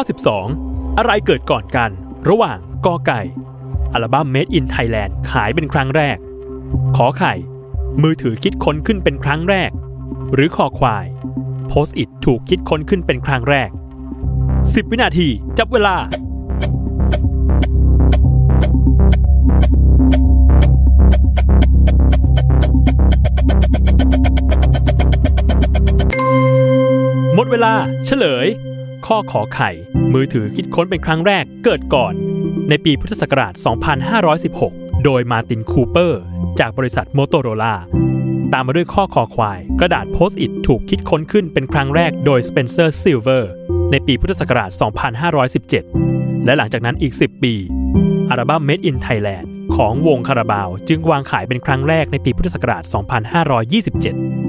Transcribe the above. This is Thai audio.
2512 อะไรเกิดก่อนกัน ระหว่างกอไก่ อัลบั้ม Made in Thailand ขายเป็นครั้งแรก ขอไข่ มือถือคิดค้นขึ้นเป็นครั้งแรก หรือคอควายโพสต์อิทถูกคิดค้นขึ้นเป็นครั้งแรก 10 วินาที จับเวลาหมดเวลาเฉลย ข้อขอไข่ มือถือคิดค้นเป็นครั้งแรกเกิดก่อน ในปีพุทธศักราช 2516 โดยมาร์ตินคูเปอร์ จากบริษัทโมโตโรล่าตามมาด้วยข้อคอควาย กระดาษ Post-it ถูกคิดค้นขึ้นเป็นครั้งแรกโดยสเปนเซอร์ซิลเวอร์ในปีพุทธศักราช 2517 และหลังจากนั้นอีก 10 ปี อัลบั้ม Made in Thailand ของวงคาราบาว จึงวางขายเป็นครั้งแรกในปีพุทธศักราช 2527